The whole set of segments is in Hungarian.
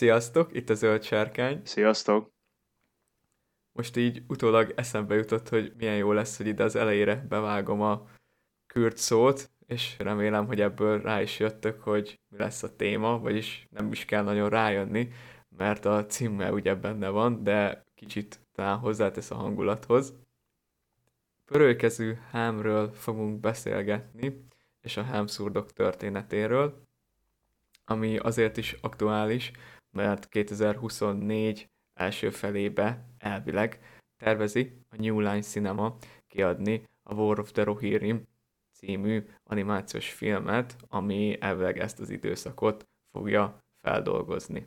Sziasztok, itt a Zöld Sárkány. Sziasztok! Most így utólag eszembe jutott, hogy milyen jó lesz, hogy ide az elejére bevágom a kürt szót, és remélem, hogy ebből rá is jöttök, hogy mi lesz a téma, vagyis nem is kell nagyon rájönni, mert a címmel ugye benne van, de kicsit talán hozzátesz a hangulathoz. Pörőkezű hámről fogunk beszélgetni, és a hámszurdok történetéről, ami azért is aktuális, mert 2024 első felébe elvileg tervezi a New Line Cinema kiadni a War of the Rohirrim című animációs filmet, ami elvileg ezt az időszakot fogja feldolgozni.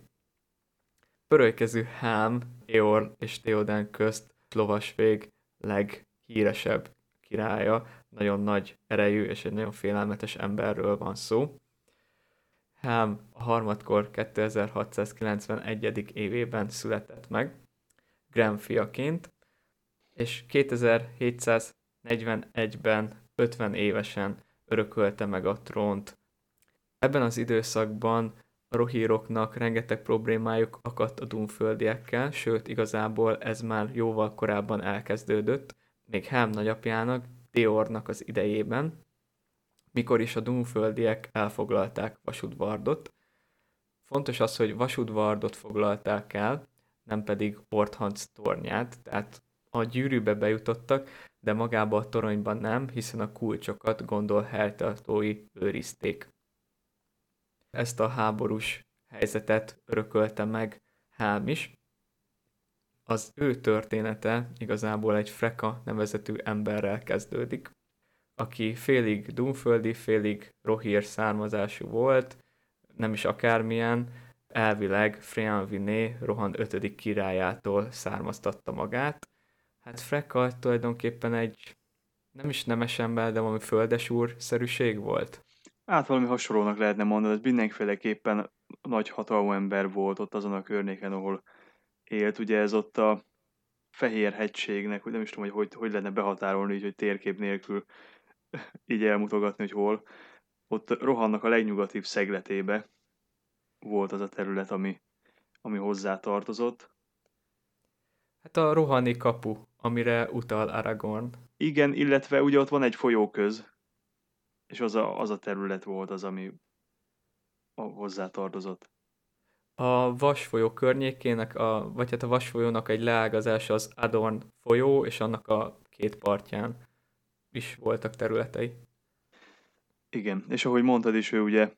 Pörölykező Hám, Eor és Theoden közt lovasvég leghíresebb királya, nagyon nagy erejű és egy nagyon félelmetes emberről van szó. Hám a harmadkor 2691. évében született meg, Graham fiaként, és 2741-ben 50 évesen örökölte meg a trónt. Ebben az időszakban a rohíroknak rengeteg problémájuk akadt a dunföldiekkel, sőt igazából ez már jóval korábban elkezdődött, még Hám nagyapjának, Diornak az idejében, mikor is a dunföldiek elfoglalták Vasudvardot. Fontos az, hogy Vasudvardot foglalták el, nem pedig Orthanc tornyát, tehát a gyűrűbe bejutottak, de magába a toronyban nem, hiszen a kulcsokat gondol helytartói őrizték. Ezt a háborús helyzetet örökölte meg Hám is. Az ő története igazából egy Freka nevezetű emberrel kezdődik, aki félig dunföldi, félig rohír származású volt, nem is akármilyen, elvileg Frean Viné Rohan 5. királyától származtatta magát. Hát Freka tulajdonképpen egy nem is nemes ember, de valami földesúr-szerűség volt. Hát valami hasonlónak lehetne mondani, hogy mindenféleképpen nagy hatalmú ember volt ott azon a környéken, ahol élt. Ugye ez ott a Fehér hegységnek, nem is tudom, hogy hogy, hogy lenne behatárolni, így, hogy térkép nélkül így elmutogatni, hogy hol. Ott Rohannak a legnyugatibb szegletébe volt az a terület, ami, ami hozzá tartozott. Hát a Rohani kapu, amire utal Aragorn. Igen, illetve ugye ott van egy folyóköz, és az a, az a terület volt az, ami hozzá tartozott. A Vasfolyó környékének, a, vagy hát a Vasfolyónak egy leágazása az Adorn folyó, és annak a két partján is voltak területei. Igen, és ahogy mondtad is, ő ugye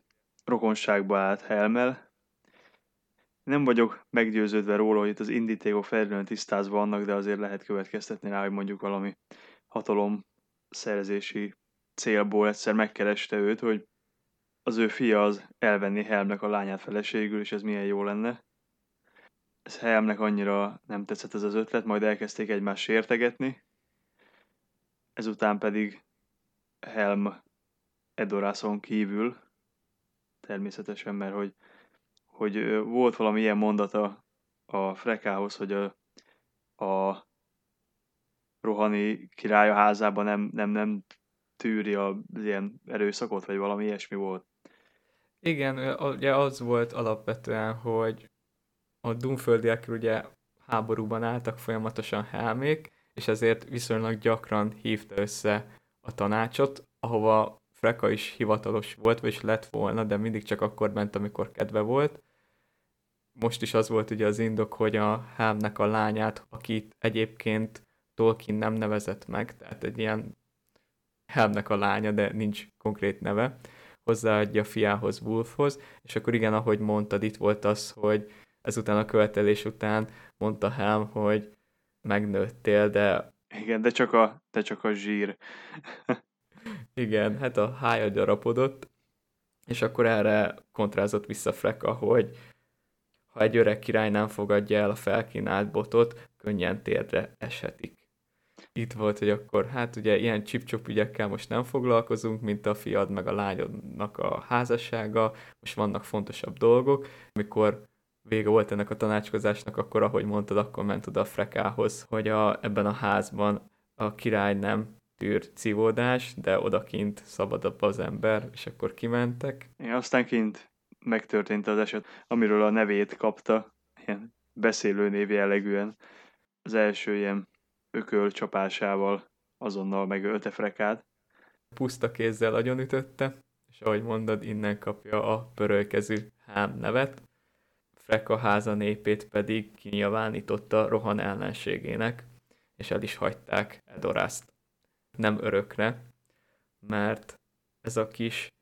rokonságba állt Helmel. Nem vagyok meggyőződve róla, hogy itt az indítékok felülően tisztázva vannak, de azért lehet következtetni rá, hogy mondjuk valami hatalom szerzési célból egyszer megkereste őt, hogy az ő fia az elvenni Helmnek a lányát feleségül, és ez milyen jó lenne. Ez Helmnek annyira nem tetszett ez az ötlet, majd elkezdték egymást sértegetni, ezután pedig Helm Edorászon kívül, természetesen, mert hogy, hogy volt valami ilyen mondata a Frekához, hogy a, a rohani királya házában nem, nem, nem tűri a ilyen erőszakot, vagy valami ilyesmi volt. Igen, ugye az volt alapvetően, hogy a Dunföldiek ugye háborúban álltak folyamatosan Helmék, és ezért viszonylag gyakran hívta össze a tanácsot, ahova Freka is hivatalos volt, vagyis lett volna, de mindig csak akkor ment, amikor kedve volt. Most is az volt ugye az indok, hogy a Hámnek a lányát, akit egyébként Tolkien nem nevezett meg, tehát egy ilyen Helmnek a lánya, de nincs konkrét neve, hozzáadja fiához, Wolfhoz, és akkor igen, ahogy mondtad, itt volt az, hogy ezután a követelés után mondta Helm, hogy megnőttél, de... Igen, de csak a, de csak a zsír. Igen, hát a hája gyarapodott, és akkor erre kontrázott vissza Freka, hogy ha egy öreg király nem fogadja el a felkínált botot, könnyen térdre eshetik. Itt volt, hogy akkor hát ugye ilyen csipcsop ügyekkel most nem foglalkozunk, mint a fiad meg a lányodnak a házassága, most vannak fontosabb dolgok, amikor vége volt ennek a tanácskozásnak, akkor ahogy mondtad, akkor ment oda a frekához, hogy a, ebben a házban a király nem tűr civódás, de odakint szabadabb az ember, és akkor kimentek. Igen, aztán kint megtörtént az eset, amiről a nevét kapta, ilyen beszélő név jellegűen. Az első ilyen ökölcsapásával azonnal megölte Frekát. Puszta kézzel agyonütötte, és ahogy mondod, innen kapja a pörölkezű hám nevet. Freka háza népét pedig kinyilvánította rohan ellenségének, és el is hagyták Edorászt. Nem örökre, mert ez a kis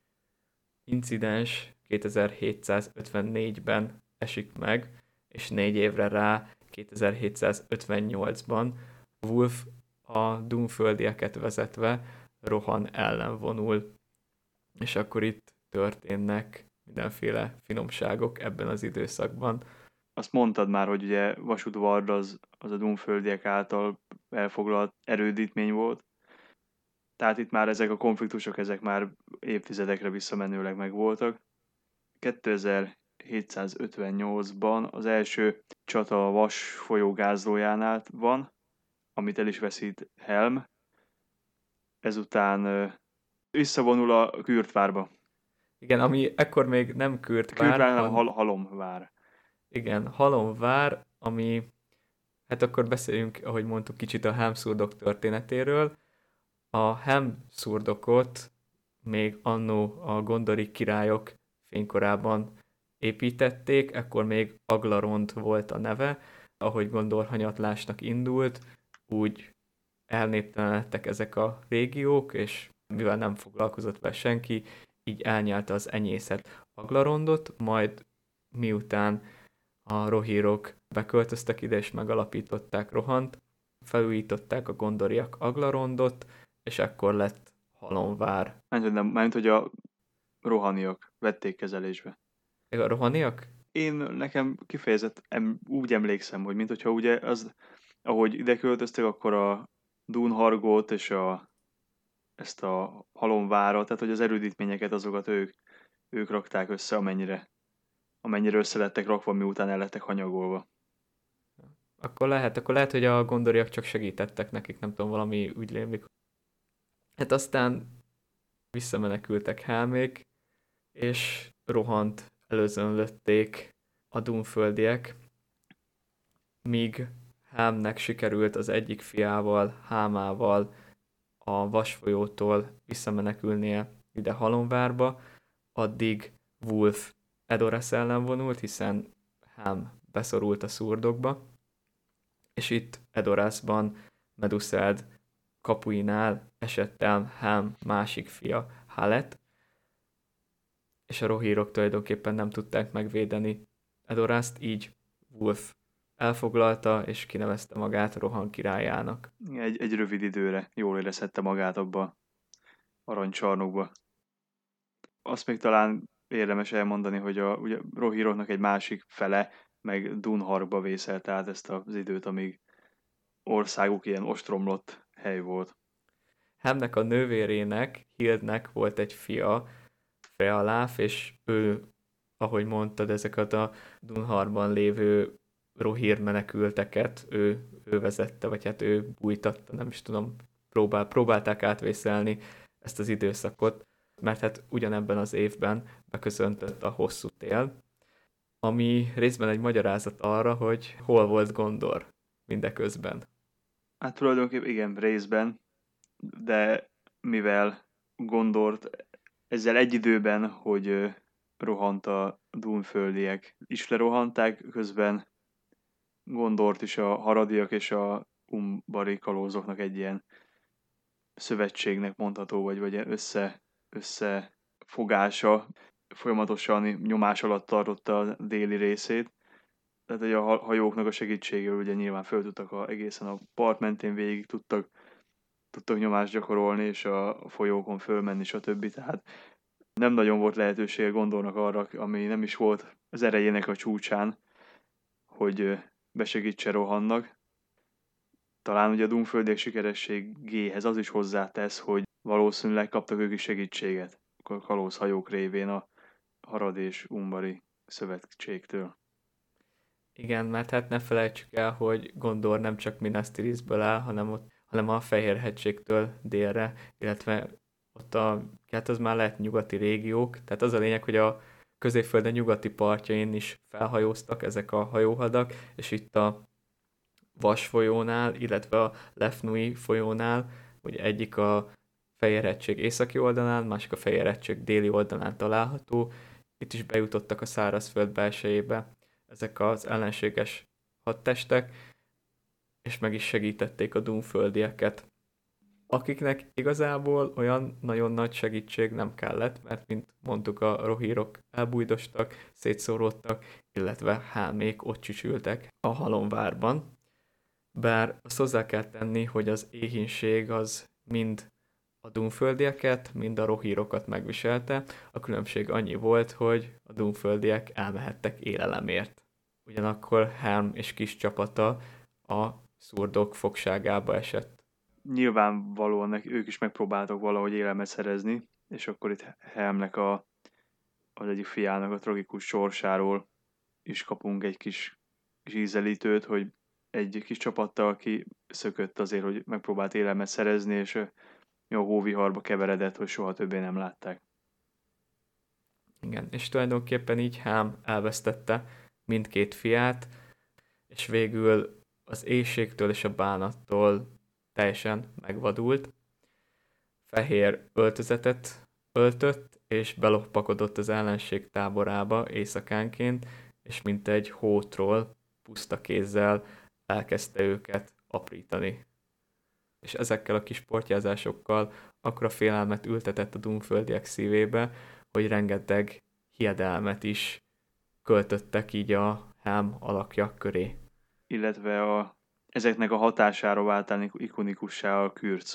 incidens 2754-ben esik meg, és négy évre rá 2758-ban Wolf a Dunföldieket vezetve Rohan ellen vonul. És akkor itt történnek mindenféle finomságok ebben az időszakban. Azt mondtad már, hogy ugye Vasudvard az, az a Dunföldiek által elfoglalt erődítmény volt. Tehát itt már ezek a konfliktusok, ezek már évtizedekre visszamenőleg megvoltak. 2758-ban az első csata a Vas folyó gázlójánál van, amit el is veszít Helm. Ezután visszavonul a Kürtvárba. Igen, ami ekkor még nem Kürtvár, Kürtvár, hanem hal- Halomvár. Igen, Halomvár, ami, hát akkor beszéljünk, ahogy mondtuk, kicsit a Helmszurdok történetéről. A Helmszurdokot még annó a gondori királyok fénykorában építették, ekkor még Aglarond volt a neve, ahogy Gondor hanyatlásnak indult, úgy elnéptelenedtek ezek a régiók, és mivel nem foglalkozott vele senki, így elnyálta az enyészet Aglarondot, majd miután a rohírok beköltöztek ide és megalapították Rohant, felújították a gondoriak Aglarondot, és ekkor lett Halonvár. Nem, mert hogy a rohaniak vették kezelésbe. A rohaniak? Én nekem kifejezett em, úgy emlékszem, hogy mint hogyha ugye az, ahogy ide költöztek, akkor a Dunhargót és a, ezt a halomvárat, tehát hogy az erődítményeket azokat ők, ők rakták össze, amennyire, amennyire össze lettek rakva, miután el lettek hanyagolva. Akkor lehet, akkor lehet, hogy a gondoriak csak segítettek nekik, nem tudom, valami úgy lémlik. Hát aztán visszamenekültek Helmék, és rohant előzönlötték a Dunföldiek, míg Hámnek sikerült az egyik fiával, Hámával a vasfolyótól visszamenekülnie ide Halonvárba, addig Wolf Edoras ellen vonult, hiszen Hám beszorult a szurdokba, és itt Edorasban Meduseld kapuinál esett el Hám másik fia, Halet, és a rohírok tulajdonképpen nem tudták megvédeni Edorászt, így Wolf elfoglalta és kinevezte magát Rohan királyának. Egy, egy rövid időre jól érezhette magát abba aranycsarnokba. Azt még talán érdemes elmondani, hogy a ugye rohíroknak egy másik fele meg Dunharba vészelte át ezt az időt, amíg országuk ilyen ostromlott hely volt. Hemnek a nővérének, Hildnek volt egy fia, Frealáf, és ő, ahogy mondtad, ezeket a Dunharban lévő rohír menekülteket ő, ő vezette, vagy hát ő bújtatta, nem is tudom, próbál, próbálták átvészelni ezt az időszakot, mert hát ugyanebben az évben beköszöntött a hosszú tél, ami részben egy magyarázat arra, hogy hol volt Gondor mindeközben. Hát tulajdonképpen igen, részben, de mivel Gondort ezzel egy időben, hogy rohant a Dunföldiek is lerohanták, közben Gondort is a haradiak és a umbari kalózoknak egy ilyen szövetségnek mondható, vagy, vagy össze, összefogása folyamatosan nyomás alatt tartotta a déli részét. Tehát, hogy a hajóknak a segítségével ugye nyilván föl tudtak a, egészen a part mentén végig tudtak, tudtak nyomást gyakorolni, és a folyókon fölmenni, stb. Tehát nem nagyon volt lehetősége gondolnak arra, ami nem is volt az erejének a csúcsán, hogy besegítse Rohannak. Talán ugye a Dunföldiek sikerességéhez az is hozzátesz, hogy valószínűleg kaptak ők is segítséget a kalózhajók révén a Harad és Umbari szövetségtől. Igen, mert hát ne felejtsük el, hogy Gondor nem csak Minas Tirithből áll, hanem, ott, hanem a Fehérhegységtől délre, illetve ott a, hát az már lehet nyugati régiók, tehát az a lényeg, hogy a középfölde nyugati partjain is felhajóztak ezek a hajóhadak, és itt a Vas folyónál, illetve a Lefnui folyónál, ugye egyik a Fehér északi oldalán, másik a Fehér déli oldalán található, itt is bejutottak a szárazföld belsejébe ezek az ellenséges hadtestek, és meg is segítették a dunföldieket akiknek igazából olyan nagyon nagy segítség nem kellett, mert mint mondtuk, a rohírok elbújdostak, szétszóródtak, illetve hámék ott csücsültek a halomvárban. Bár azt hozzá kell tenni, hogy az éhínség az mind a dunföldieket, mind a rohírokat megviselte, a különbség annyi volt, hogy a dunföldiek elmehettek élelemért. Ugyanakkor Helm és kis csapata a szurdok fogságába esett nyilvánvalóan ők is megpróbáltak valahogy élelmet szerezni, és akkor itt Helmnek a, az egyik fiának a tragikus sorsáról is kapunk egy kis, kis ízelítőt, hogy egy kis csapattal, aki szökött azért, hogy megpróbált élelmet szerezni, és a hóviharba keveredett, hogy soha többé nem látták. Igen, és tulajdonképpen így Hám elvesztette mindkét fiát, és végül az éjségtől és a bánattól teljesen megvadult, fehér öltözetet öltött, és beloppakodott az ellenség táborába éjszakánként, és mint egy hótról puszta kézzel elkezdte őket aprítani. És ezekkel a kis portyázásokkal akkora félelmet ültetett a Dunföldiek szívébe, hogy rengeteg hiedelmet is költöttek így a Helm alakja köré. Illetve a ezeknek a hatására váltani ikonikussá a kürt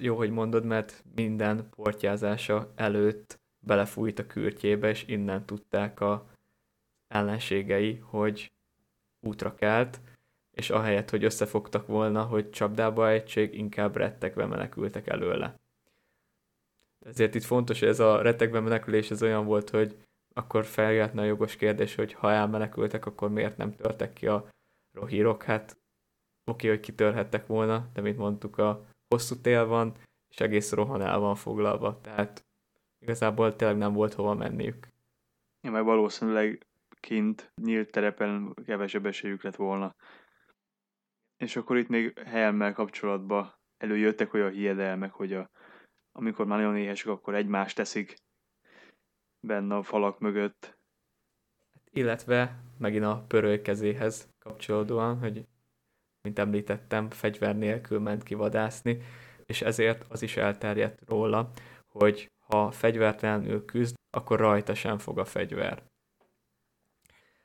jó, hogy mondod, mert minden portyázása előtt belefújt a kürtjébe, és innen tudták a ellenségei, hogy útra kelt, és ahelyett, hogy összefogtak volna, hogy csapdába egység, inkább rettegve menekültek előle. Ezért itt fontos, hogy ez a rettegve menekülés ez olyan volt, hogy akkor feljöhetne a jogos kérdés, hogy ha elmenekültek, akkor miért nem törtek ki a rohírok? Hát oké, hogy kitörhettek volna, de mint mondtuk, a hosszú tél van, és egész rohan el van foglalva, tehát igazából tényleg nem volt hova menniük. Ja, meg valószínűleg kint nyílt terepen kevesebb esélyük lett volna. És akkor itt még Helmmel kapcsolatban előjöttek olyan hiedelmek, hogy a, amikor már nagyon éhesek, akkor egymást teszik benne a falak mögött. Illetve megint a pöröly kezéhez kapcsolódóan, hogy mint említettem, fegyver nélkül ment kivadászni, és ezért az is elterjedt róla, hogy ha fegyvertelenül küzd, akkor rajta sem fog a fegyver.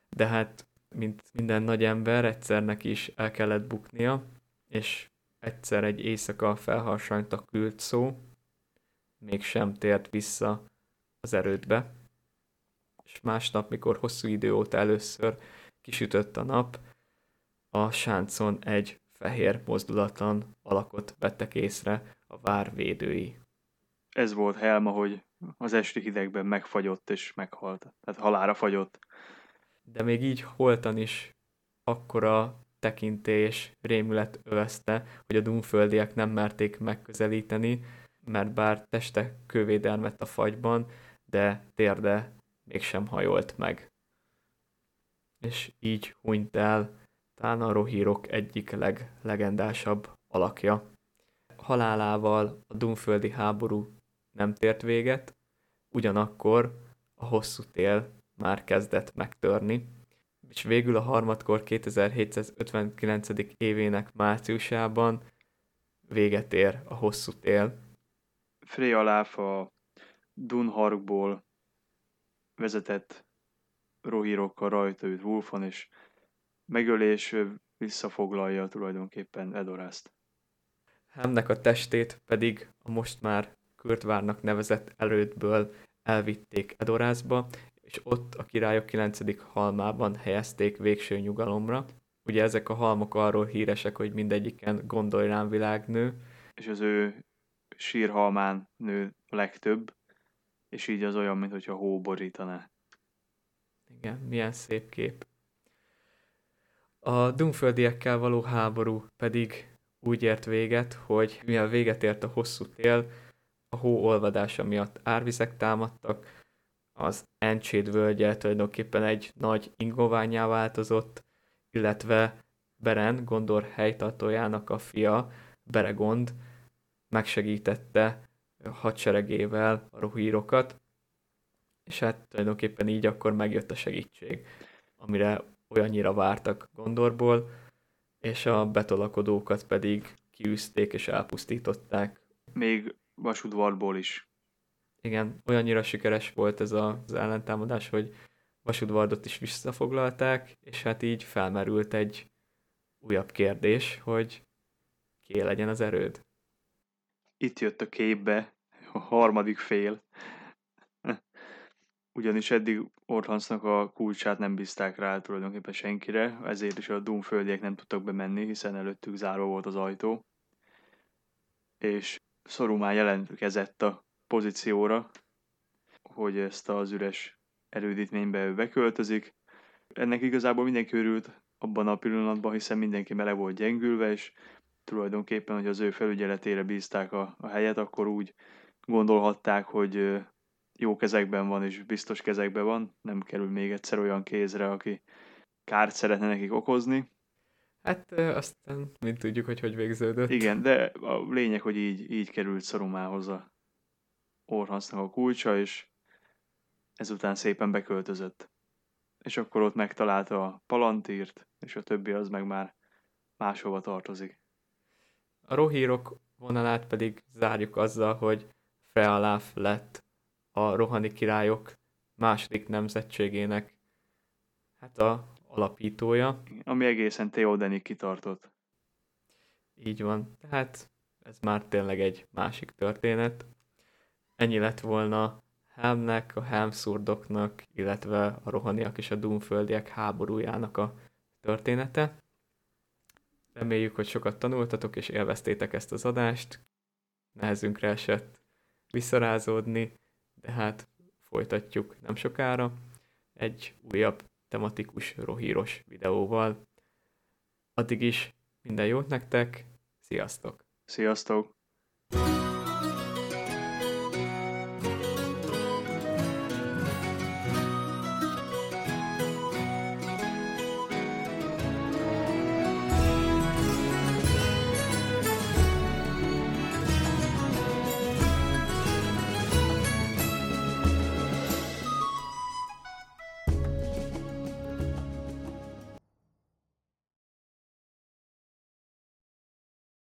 De hát, mint minden nagy ember, egyszernek is el kellett buknia, és egyszer egy éjszaka felharsant a küld szó, mégsem tért vissza az erődbe, és másnap, mikor hosszú idő óta először kisütött a nap, a sáncon egy fehér mozdulatlan alakot vettek észre a vár védői. Ez volt Helma, hogy az esti hidegben megfagyott és meghalt. Tehát halára fagyott. De még így holtan is akkora tekintés, rémület övezte, hogy a dunföldiek nem merték megközelíteni, mert bár teste kővédelmet a fagyban, de térde mégsem hajolt meg. És így hunyt el talán a rohírok egyik leglegendásabb alakja. Halálával a Dunföldi háború nem tért véget, ugyanakkor a hosszú tél már kezdett megtörni, és végül a harmadkor 2759. évének márciusában véget ér a hosszú tél. Freyaláf a Dunharkból vezetett rohírokkal rajta őt Wolfon, és megölés visszafoglalja tulajdonképpen Edorászt. Hemnek a testét pedig a most már Körtvárnak nevezett elődből elvitték Edorászba, és ott a királyok 9. halmában helyezték végső nyugalomra. Ugye ezek a halmok arról híresek, hogy mindegyiken gondolj rám világnő. És az ő sírhalmán nő legtöbb, és így az olyan, mintha hó borítaná. Igen, milyen szép kép. A Dunföldiekkel való háború pedig úgy ért véget, hogy mivel véget ért a hosszú tél, a hó olvadása miatt árvizek támadtak, az Encséd völgye tulajdonképpen egy nagy ingoványá változott, illetve Beren, Gondor helytartójának a fia, Beregond megsegítette hadseregével a rohírokat, és hát tulajdonképpen így akkor megjött a segítség, amire olyannyira vártak Gondorból, és a betolakodókat pedig kiűzték és elpusztították. Még vasudvarból is. Igen, olyannyira sikeres volt ez az ellentámadás, hogy Vasudvardot is visszafoglalták, és hát így felmerült egy újabb kérdés, hogy ki legyen az erőd. Itt jött a képbe a harmadik fél. Ugyanis eddig Orhansnak a kulcsát nem bízták rá tulajdonképpen senkire, ezért is a Doomföldiek nem tudtak bemenni, hiszen előttük zárva volt az ajtó. És Szorumán jelentkezett a pozícióra, hogy ezt az üres erődítménybe ő beköltözik. Ennek igazából mindenki örült abban a pillanatban, hiszen mindenki mele volt gyengülve, és tulajdonképpen, hogy az ő felügyeletére bízták a, a helyet, akkor úgy gondolhatták, hogy jó kezekben van, és biztos kezekben van, nem kerül még egyszer olyan kézre, aki kárt szeretne nekik okozni. Hát aztán mint tudjuk, hogy hogy végződött. Igen, de a lényeg, hogy így, így került Szarumához a Orhansznak a kulcsa, és ezután szépen beköltözött. És akkor ott megtalálta a palantírt, és a többi az meg már máshova tartozik. A rohírok vonalát pedig zárjuk azzal, hogy Frealáf lett a rohani királyok második nemzetségének hát a alapítója. Ami egészen Theodenig kitartott. Így van. Tehát ez már tényleg egy másik történet. Ennyi lett volna Helmnek, a Helmszurdoknak, illetve a rohaniak és a Dunföldiek háborújának a története. Reméljük, hogy sokat tanultatok és élveztétek ezt az adást. Nehezünkre esett visszarázódni, de hát folytatjuk nem sokára egy újabb tematikus rohíros videóval. Addig is minden jót nektek, sziasztok! Sziasztok!